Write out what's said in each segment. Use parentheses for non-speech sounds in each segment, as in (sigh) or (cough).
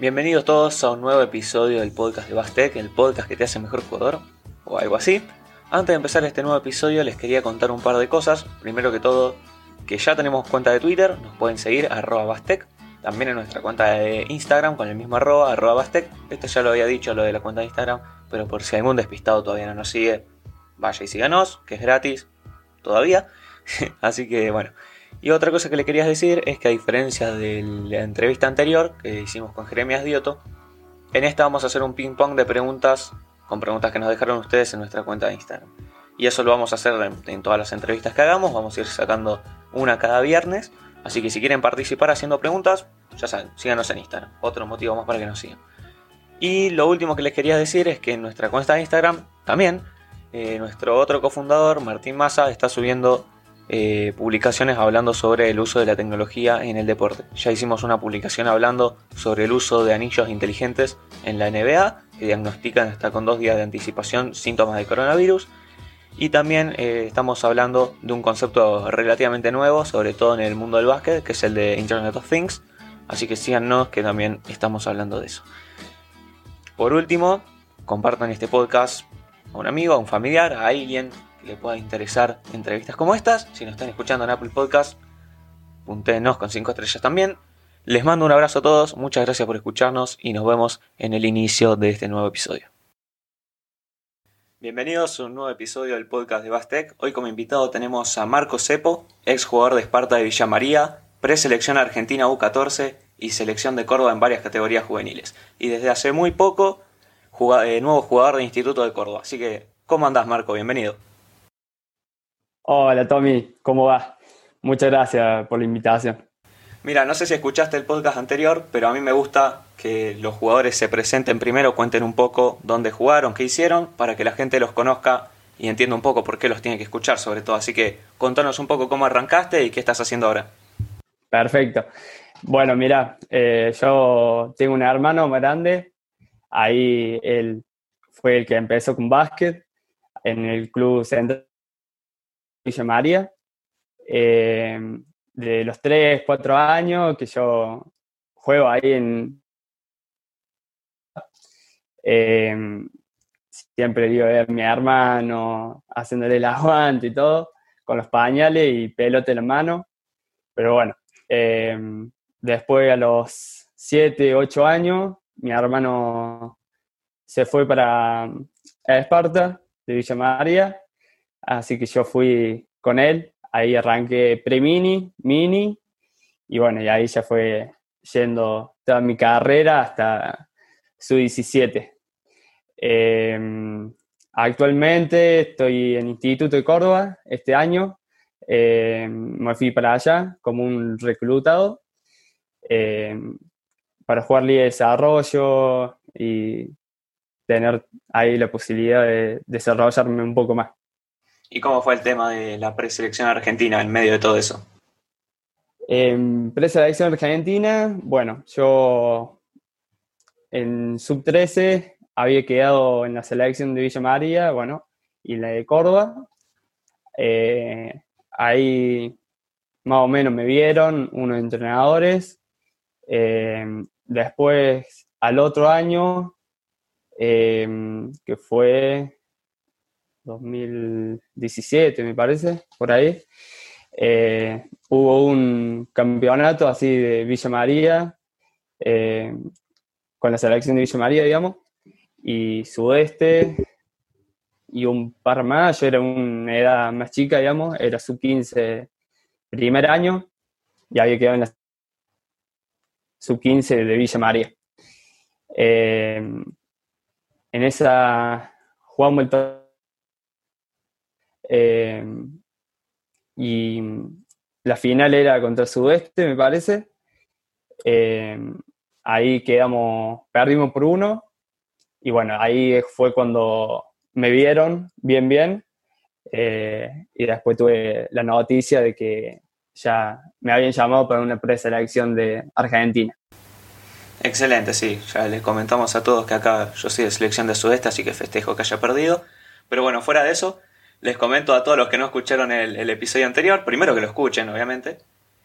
Bienvenidos todos a un nuevo episodio del podcast de Bastec, el podcast que te hace mejor jugador, o algo así. Antes de empezar este nuevo episodio les quería contar un par de cosas. Primero que todo, que ya tenemos cuenta de Twitter, nos pueden seguir arroba Bastec. También en nuestra cuenta de Instagram con el mismo arroba, arroba Bastec. Esto ya lo había dicho, lo de la cuenta de Instagram, pero por si algún despistado todavía no nos sigue, vaya y síganos, que es gratis todavía. (laughs) Así que bueno, y otra cosa que le quería decir es que a diferencia de la entrevista anterior que hicimos con Jeremías Dioto, en esta vamos a hacer un ping pong de preguntas con preguntas que nos dejaron ustedes en nuestra cuenta de Instagram. Y eso lo vamos a hacer en, todas las entrevistas que hagamos, vamos a ir sacando una cada viernes. Así que si quieren participar haciendo preguntas, ya saben, síganos en Instagram. Otro motivo más para que nos sigan. Y lo último que les quería decir es que en nuestra cuenta de Instagram también eh, nuestro otro cofundador, Martín Massa, está subiendo eh, publicaciones hablando sobre el uso de la tecnología en el deporte. Ya hicimos una publicación hablando sobre el uso de anillos inteligentes en la NBA, que diagnostican hasta con dos días de anticipación síntomas de coronavirus. Y también eh, estamos hablando de un concepto relativamente nuevo, sobre todo en el mundo del básquet, que es el de Internet of Things. Así que síganos que también estamos hablando de eso. Por último, compartan este podcast a un amigo, a un familiar, a alguien le pueda interesar entrevistas como estas. Si nos están escuchando en Apple Podcast, punténos con 5 estrellas también. Les mando un abrazo a todos, muchas gracias por escucharnos y nos vemos en el inicio de este nuevo episodio. Bienvenidos a un nuevo episodio del podcast de Bastec. Hoy como invitado tenemos a Marco Cepo, ex jugador de Esparta de Villa María, preselección argentina U14 y selección de Córdoba en varias categorías juveniles. Y desde hace muy poco, eh, nuevo jugador de Instituto de Córdoba. Así que, ¿cómo andás Marco? Bienvenido. Hola Tommy, ¿cómo va? Muchas gracias por la invitación. Mira, no sé si escuchaste el podcast anterior, pero a mí me gusta que los jugadores se presenten primero, cuenten un poco dónde jugaron, qué hicieron, para que la gente los conozca y entienda un poco por qué los tiene que escuchar, sobre todo. Así que contanos un poco cómo arrancaste y qué estás haciendo ahora. Perfecto. Bueno, mira, eh, yo tengo un hermano grande, ahí él fue el que empezó con básquet en el club central Villa María. Eh, de los 3, 4 años que yo juego ahí en... Eh, siempre digo a mi hermano haciéndole el aguante y todo, con los pañales y pelote en la mano. Pero bueno, eh, después a los 7, 8 años, mi hermano se fue para Esparta de Villa María Así que yo fui con él, ahí arranqué pre-mini, mini, y bueno, y ahí ya fue yendo toda mi carrera hasta su 17. Em, actualmente estoy en Instituto de Córdoba este año. Em, me fui para allá como un reclutado em, para jugar Liga de Desarrollo y tener ahí la posibilidad de desarrollarme un poco más. ¿Y cómo fue el tema de la preselección argentina en medio de todo eso? En preselección argentina, bueno, yo en sub-13 había quedado en la selección de Villa María, bueno, y la de Córdoba. Eh, ahí más o menos me vieron unos entrenadores. Eh, después, al otro año, eh, que fue 2017, me parece, por ahí. Eh, hubo un campeonato así de Villa María, eh, con la selección de Villa María, digamos, y Sudeste, y un par más, yo era una edad más chica, digamos, era sub-15 primer año, y había quedado en la sub-15 de Villa María. Eh, en esa jugamos el eh, y la final era contra el Sudeste, me parece. Eh, ahí quedamos, perdimos por uno. Y bueno, ahí fue cuando me vieron bien, bien. Eh, y después tuve la noticia de que ya me habían llamado para una preselección de Argentina. Excelente, sí. Ya les comentamos a todos que acá yo soy de selección de Sudeste, así que festejo que haya perdido. Pero bueno, fuera de eso, les comento a todos los que no escucharon el, episodio anterior, primero que lo escuchen, obviamente.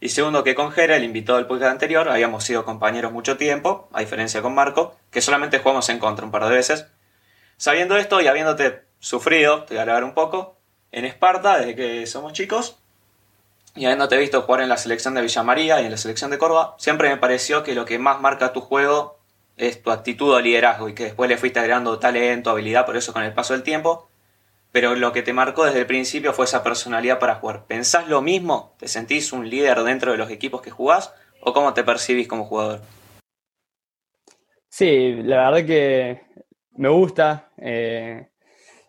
Y segundo, que con el invitado del podcast anterior, habíamos sido compañeros mucho tiempo, a diferencia con Marco, que solamente jugamos en contra un par de veces. Sabiendo esto y habiéndote sufrido, te voy a hablar un poco, en Esparta desde que somos chicos, y habiéndote visto jugar en la selección de Villa María y en la selección de Córdoba, siempre me pareció que lo que más marca tu juego es tu actitud o liderazgo y que después le fuiste agregando talento, habilidad, por eso con el paso del tiempo. Pero lo que te marcó desde el principio fue esa personalidad para jugar. ¿Pensás lo mismo? ¿Te sentís un líder dentro de los equipos que jugás? ¿O cómo te percibís como jugador? Sí, la verdad que me gusta eh,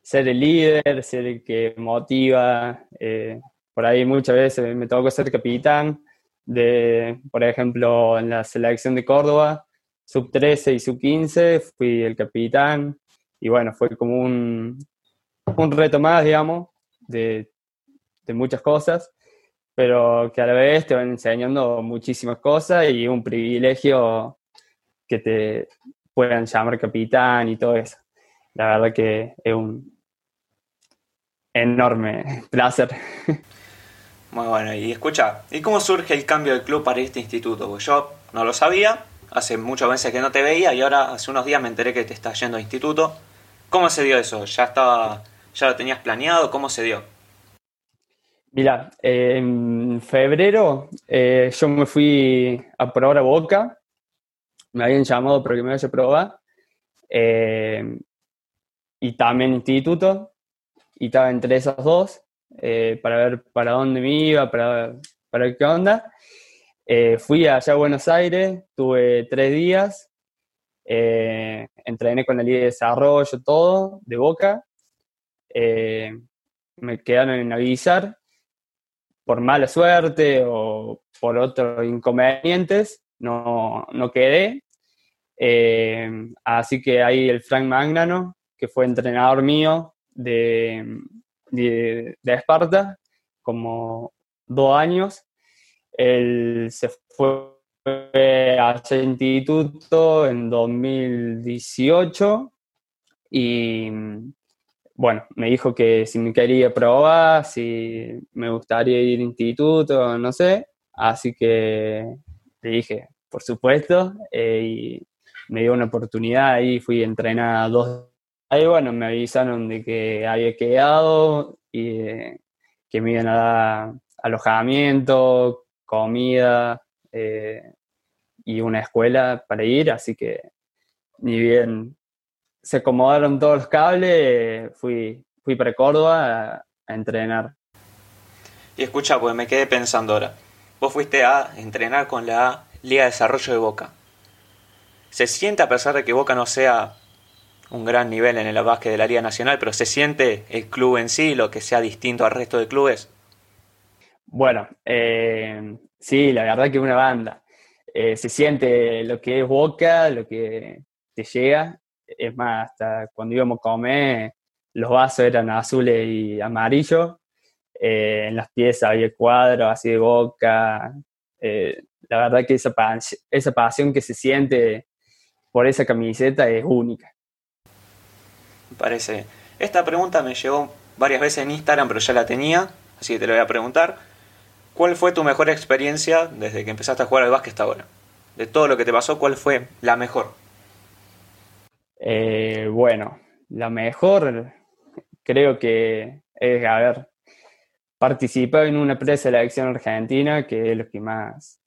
ser el líder, ser el que motiva. Eh, por ahí muchas veces me tocó ser capitán de, por ejemplo, en la selección de Córdoba, sub 13 y sub 15, fui el capitán y bueno, fue como un, un reto más, digamos, de, de, muchas cosas, pero que a la vez te van enseñando muchísimas cosas y un privilegio que te puedan llamar capitán y todo eso. La verdad que es un enorme (laughs) placer. Muy bueno, y escucha, ¿y cómo surge el cambio del club para este instituto? Porque yo no lo sabía, hace muchos meses que no te veía y ahora hace unos días me enteré que te estás yendo a instituto. ¿Cómo se dio eso? ¿Ya estaba ¿Ya lo tenías planeado? ¿Cómo se dio? Mira, en febrero eh, yo me fui a probar a Boca. Me habían llamado para que me vaya a probar. Eh, y también instituto. Y estaba entre esas dos eh, para ver para dónde me iba, para, para qué onda. fui allá a Buenos Aires, tuve tres días. entrené con la línea de desarrollo, todo, de Boca. Eh, me quedaron en avisar por mala suerte o por otros inconvenientes, no, no quedé. Eh, así que ahí el Frank Magnano, que fue entrenador mío de, de, Esparta, como dos años, él se fue a ese instituto en 2018 y bueno, me dijo que si me quería probar, si me gustaría ir al instituto, no sé. Así que le dije, por supuesto, eh, y me dio una oportunidad y fui a entrenar dos. Ahí, bueno, me avisaron de que había quedado y eh, que me iban a dar alojamiento, comida eh, y una escuela para ir, así que ni bien se acomodaron todos los cables, fui, fui para Córdoba a, entrenar. Y escucha, pues me quedé pensando ahora. Vos fuiste a entrenar con la Liga de Desarrollo de Boca. ¿Se siente, a pesar de que Boca no sea un gran nivel en el básquet de la Liga Nacional, pero se siente el club en sí, lo que sea distinto al resto de clubes? Bueno, eh, sí, la verdad que es una banda. Eh, se siente lo que es Boca, lo que te llega, es más, hasta cuando íbamos a comer, los vasos eran azules y amarillos. Eh, en las piezas había cuadros así de boca. Eh, la verdad que esa, esa pasión que se siente por esa camiseta es única. Parece. Esta pregunta me llegó varias veces en Instagram, pero ya la tenía, así que te lo voy a preguntar. ¿Cuál fue tu mejor experiencia desde que empezaste a jugar al básquet hasta ahora? De todo lo que te pasó, ¿cuál fue la mejor? Eh, bueno, la mejor creo que es haber participado en una preselección argentina, que es lo que más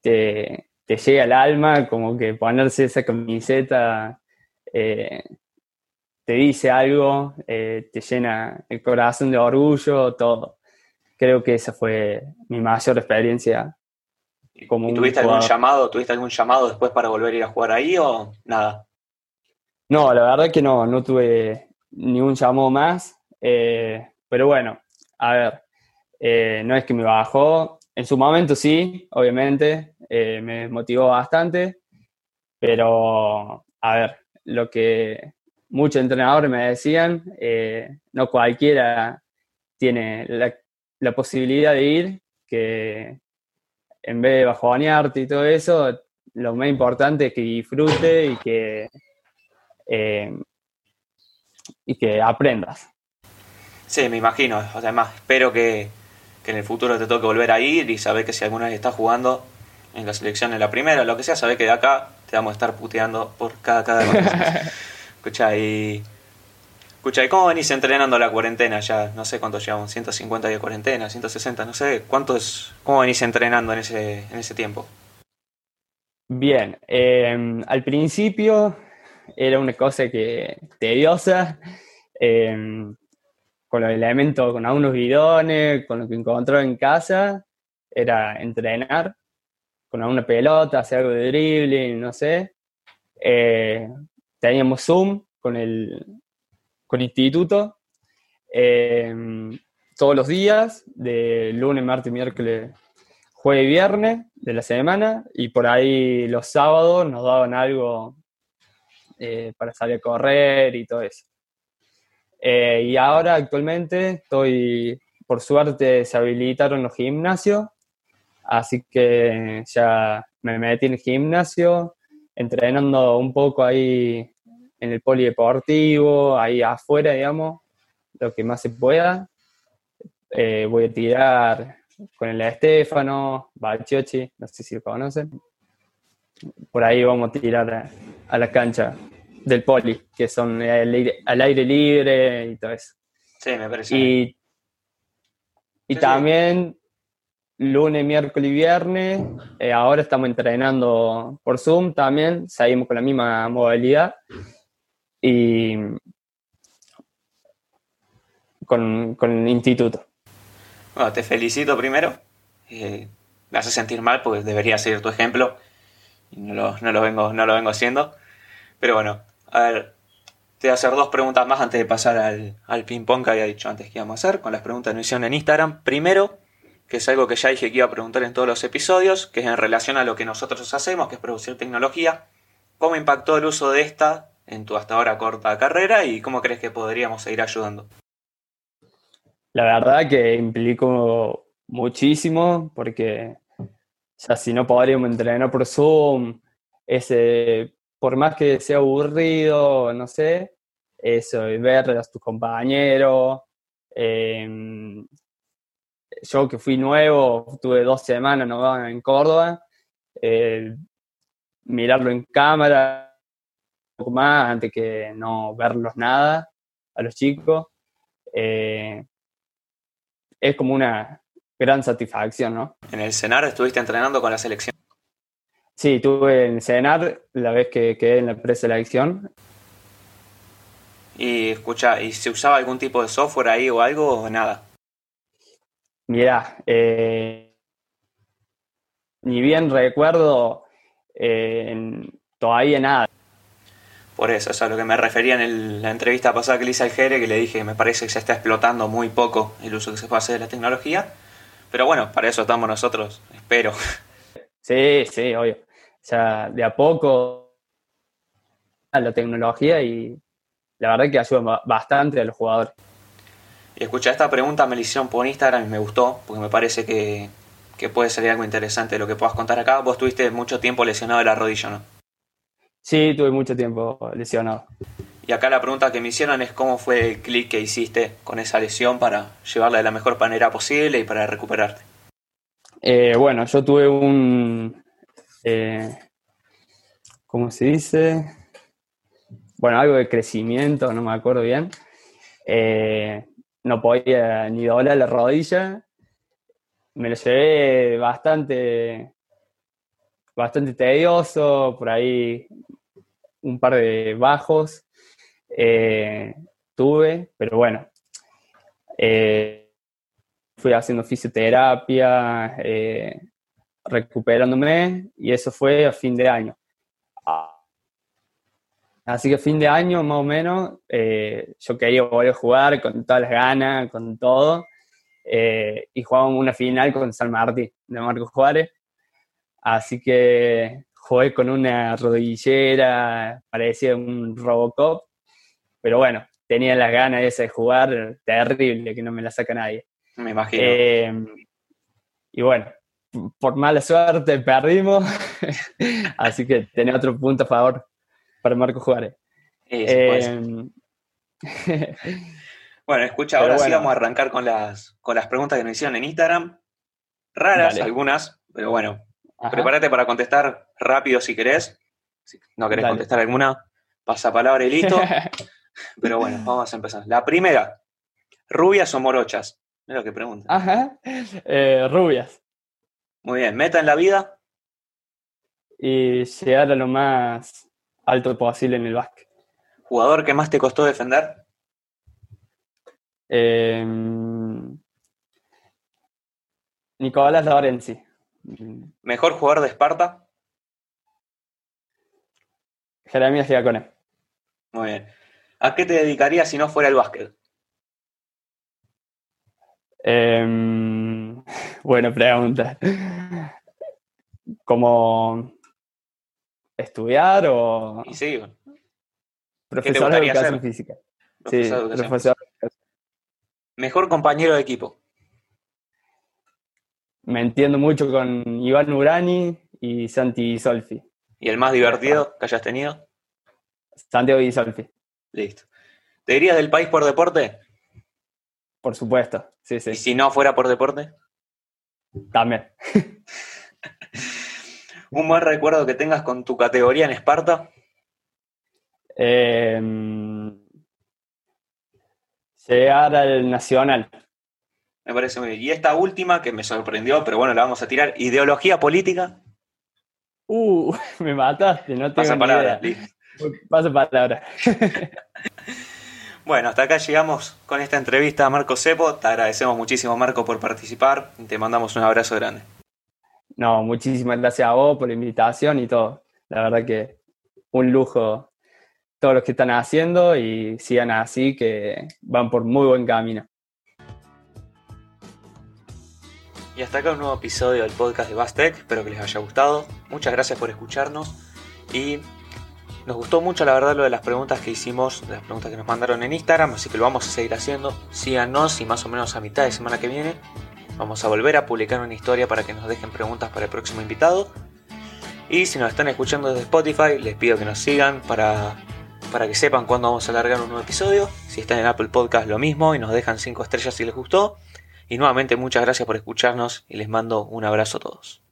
te, llega al alma, como que ponerse esa camiseta eh, te dice algo, eh, te llena el corazón de orgullo, todo. Creo que esa fue mi mayor experiencia. Como ¿Tuviste algún llamado? ¿Tuviste algún llamado después para volver a ir a jugar ahí o nada? No, la verdad que no, no tuve ningún llamado más. Eh, pero bueno, a ver, eh, no es que me bajó. En su momento sí, obviamente, eh, me motivó bastante. Pero, a ver, lo que muchos entrenadores me decían, no cualquiera tiene la, posibilidad de ir, que en vez de bajonearte y todo eso, lo más importante es que disfrute y que eh, y que aprendas. Sí, me imagino. Además, espero que, que en el futuro te toque volver a ir y saber que si alguna vez estás jugando en la selección en la primera, lo que sea, saber que de acá te vamos a estar puteando por cada cada. (laughs) Escucha, y. Escucha, ¿y cómo venís entrenando la cuarentena ya? No sé cuánto llevamos, 150 de cuarentena, 160, no sé. ¿Cuánto es, ¿Cómo venís entrenando en ese, en ese tiempo? Bien, eh, al principio era una cosa que tediosa, eh, con los elementos, con algunos bidones, con lo que encontró en casa, era entrenar con alguna pelota, hacer algo de dribbling, no sé. Eh, teníamos Zoom con el, con instituto eh, todos los días, de lunes, martes, miércoles, jueves y viernes de la semana, y por ahí los sábados nos daban algo eh, para salir a correr y todo eso. Eh, y ahora actualmente estoy, por suerte, se habilitaron los gimnasios, así que ya me metí en el gimnasio, entrenando un poco ahí en el polideportivo, ahí afuera, digamos, lo que más se pueda. Eh, voy a tirar con el Estefano, Balchiochi, no sé si lo conocen. Por ahí vamos a tirar a la cancha del poli, que son al aire, libre y todo eso. Sí, me parece. Y, y también lunes, miércoles y viernes, eh, ahora estamos entrenando por Zoom también, seguimos con la misma modalidad. Y con, con el instituto. Bueno, te felicito primero. Eh, me hace sentir mal porque debería ser tu ejemplo. Y no lo, no lo, vengo, no lo vengo haciendo. Pero bueno, a ver, te voy a hacer dos preguntas más antes de pasar al, al ping-pong que había dicho antes que íbamos a hacer, con las preguntas de emisión en Instagram. Primero, que es algo que ya dije que iba a preguntar en todos los episodios, que es en relación a lo que nosotros hacemos, que es producir tecnología. ¿Cómo impactó el uso de esta en tu hasta ahora corta carrera y cómo crees que podríamos seguir ayudando? La verdad que implicó muchísimo porque ya si no podríamos entrenar por Zoom, ese por más que sea aburrido, no sé, eso, ver a tus compañeros. Em, yo que fui nuevo, tuve dos semanas ¿no? en Córdoba, eh, mirarlo en cámara un poco más antes que no verlos nada a los chicos. Eh, es como una gran satisfacción, ¿no? En el CENAR estuviste entrenando con la selección. Sí, tuve en CENAR la vez que quedé en la preselección. Y escucha, ¿y se usaba algún tipo de software ahí o algo o nada? Mira, eh, ni bien recuerdo eh, todavía nada. Por eso, eso es a lo que me refería en la entrevista pasada que le hice al Jere, que le dije me parece que se está explotando muy poco el uso que se puede hacer de la tecnología. Pero bueno, para eso estamos nosotros, espero. Sí, sí, obvio. O sea, de a poco la tecnología y la verdad que ayuda bastante a los jugadores. Y escucha, esta pregunta me la hicieron por Instagram y me gustó, porque me parece que, puede salir algo interesante de lo que puedas contar acá. Vos tuviste mucho tiempo lesionado de la rodilla, ¿no? Sí, tuve mucho tiempo lesionado. Y acá la pregunta que me hicieron es cómo fue el clic que hiciste con esa lesión para llevarla de la mejor manera posible y para recuperarte. Eh, bueno, yo tuve un, eh, ¿cómo se dice? Bueno, algo de crecimiento, no me acuerdo bien. Eh, no podía ni doblar la rodilla. Me lo llevé bastante, bastante tedioso, por ahí un par de bajos eh, tuve, pero bueno, fui haciendo fisioterapia, recuperándome y eso fue a fin de año. Así que a fin de año, más o menos, eh, yo quería volver a jugar con todas las ganas, con todo. Eh, y jugamos una final con San Martín, de Marcos Juárez. Así que jugué con una rodillera, parecía un Robocop. Pero bueno, tenía las ganas esa de jugar, terrible, que no me la saca nadie. Me imagino. Eh, y bueno, por mala suerte perdimos, (laughs) así que tenía otro punto a favor para Marco Juárez. Eh, (laughs) Bueno, escucha, ahora sí vamos a arrancar con las, con las preguntas que nos hicieron en Instagram. Raras Dale. algunas, pero bueno, Ajá. prepárate para contestar rápido si querés. Si no querés Dale. contestar alguna, pasa palabra y listo. (laughs) pero bueno, (laughs) vamos a empezar. La primera, ¿rubias o morochas? Es lo que pregunta. Ajá. Eh, rubias. Muy bien, meta en la vida, Y llegar a lo más alto posible en el básquet. jugador que más te costó defender. Eh, Nicolás Lorenzi. Mejor jugador de Esparta. Jeremías Giacone. Muy bien. ¿A qué te dedicarías si no fuera el básquet? Eh, buena pregunta. ¿Como estudiar o Y sí, profesor de educación física? profesor Sí, de educación profesor. Mejor compañero de equipo. Me entiendo mucho con Iván Urani y Santi Solfi. ¿Y el más divertido que hayas tenido? Santiago y Solfi, Listo. ¿Te dirías del país por deporte? por supuesto. Sí, sí. Y si no fuera por deporte, También. (laughs) un buen recuerdo que tengas con tu categoría en Esparta. Eh, llegar al Nacional. Me parece muy bien. Y esta última que me sorprendió, pero bueno, la vamos a tirar. Ideología política. Uh, (laughs) me mataste, no tengo Pasa ni palabra. idea. Pasa palabra. (laughs) Bueno, hasta acá llegamos con esta entrevista a Marco Cepo. Te agradecemos muchísimo, Marco, por participar. Te mandamos un abrazo grande. No, muchísimas gracias a vos por la invitación y todo. La verdad que un lujo todos los que están haciendo y sigan así, que van por muy buen camino. Y hasta acá un nuevo episodio del podcast de Bastec. Espero que les haya gustado. Muchas gracias por escucarnos. Y nos gustó mucho, la verdad, lo de las preguntas que hicimos, las preguntas que nos mandaron en Instagram. Así que lo vamos a seguir haciendo. Síganos y más o menos a mitad de semana que viene vamos a volver a publicar una historia para que nos dejen preguntas para el próximo invitado. Y si nos están escuchando desde Spotify, les pido que nos sigan para, para que sepan cuándo vamos a largar un nuevo episodio. Si están en Apple Podcast, lo mismo y nos dejan 5 estrellas si les gustó. Y nuevamente muchas gracias por escucharnos y les mando un abrazo a todos.